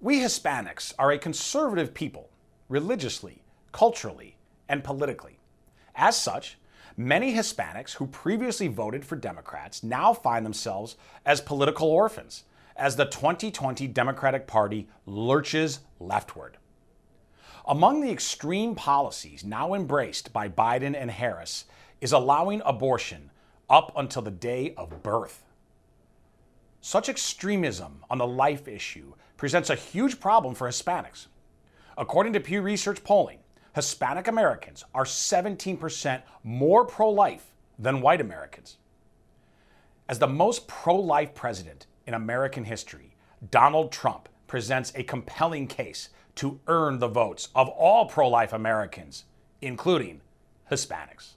We Hispanics are a conservative people, religiously, culturally, and politically. As such, many Hispanics who previously voted for Democrats now find themselves as political orphans as the 2020 Democratic Party lurches leftward. Among the extreme policies now embraced by Biden and Harris is allowing abortion up until the day of birth. Such extremism on the life issue presents a huge problem for Hispanics. According to Pew Research polling, Hispanic Americans are 17% more pro life than white Americans. As the most pro life president in American history, Donald Trump presents a compelling case to earn the votes of all pro life Americans, including Hispanics.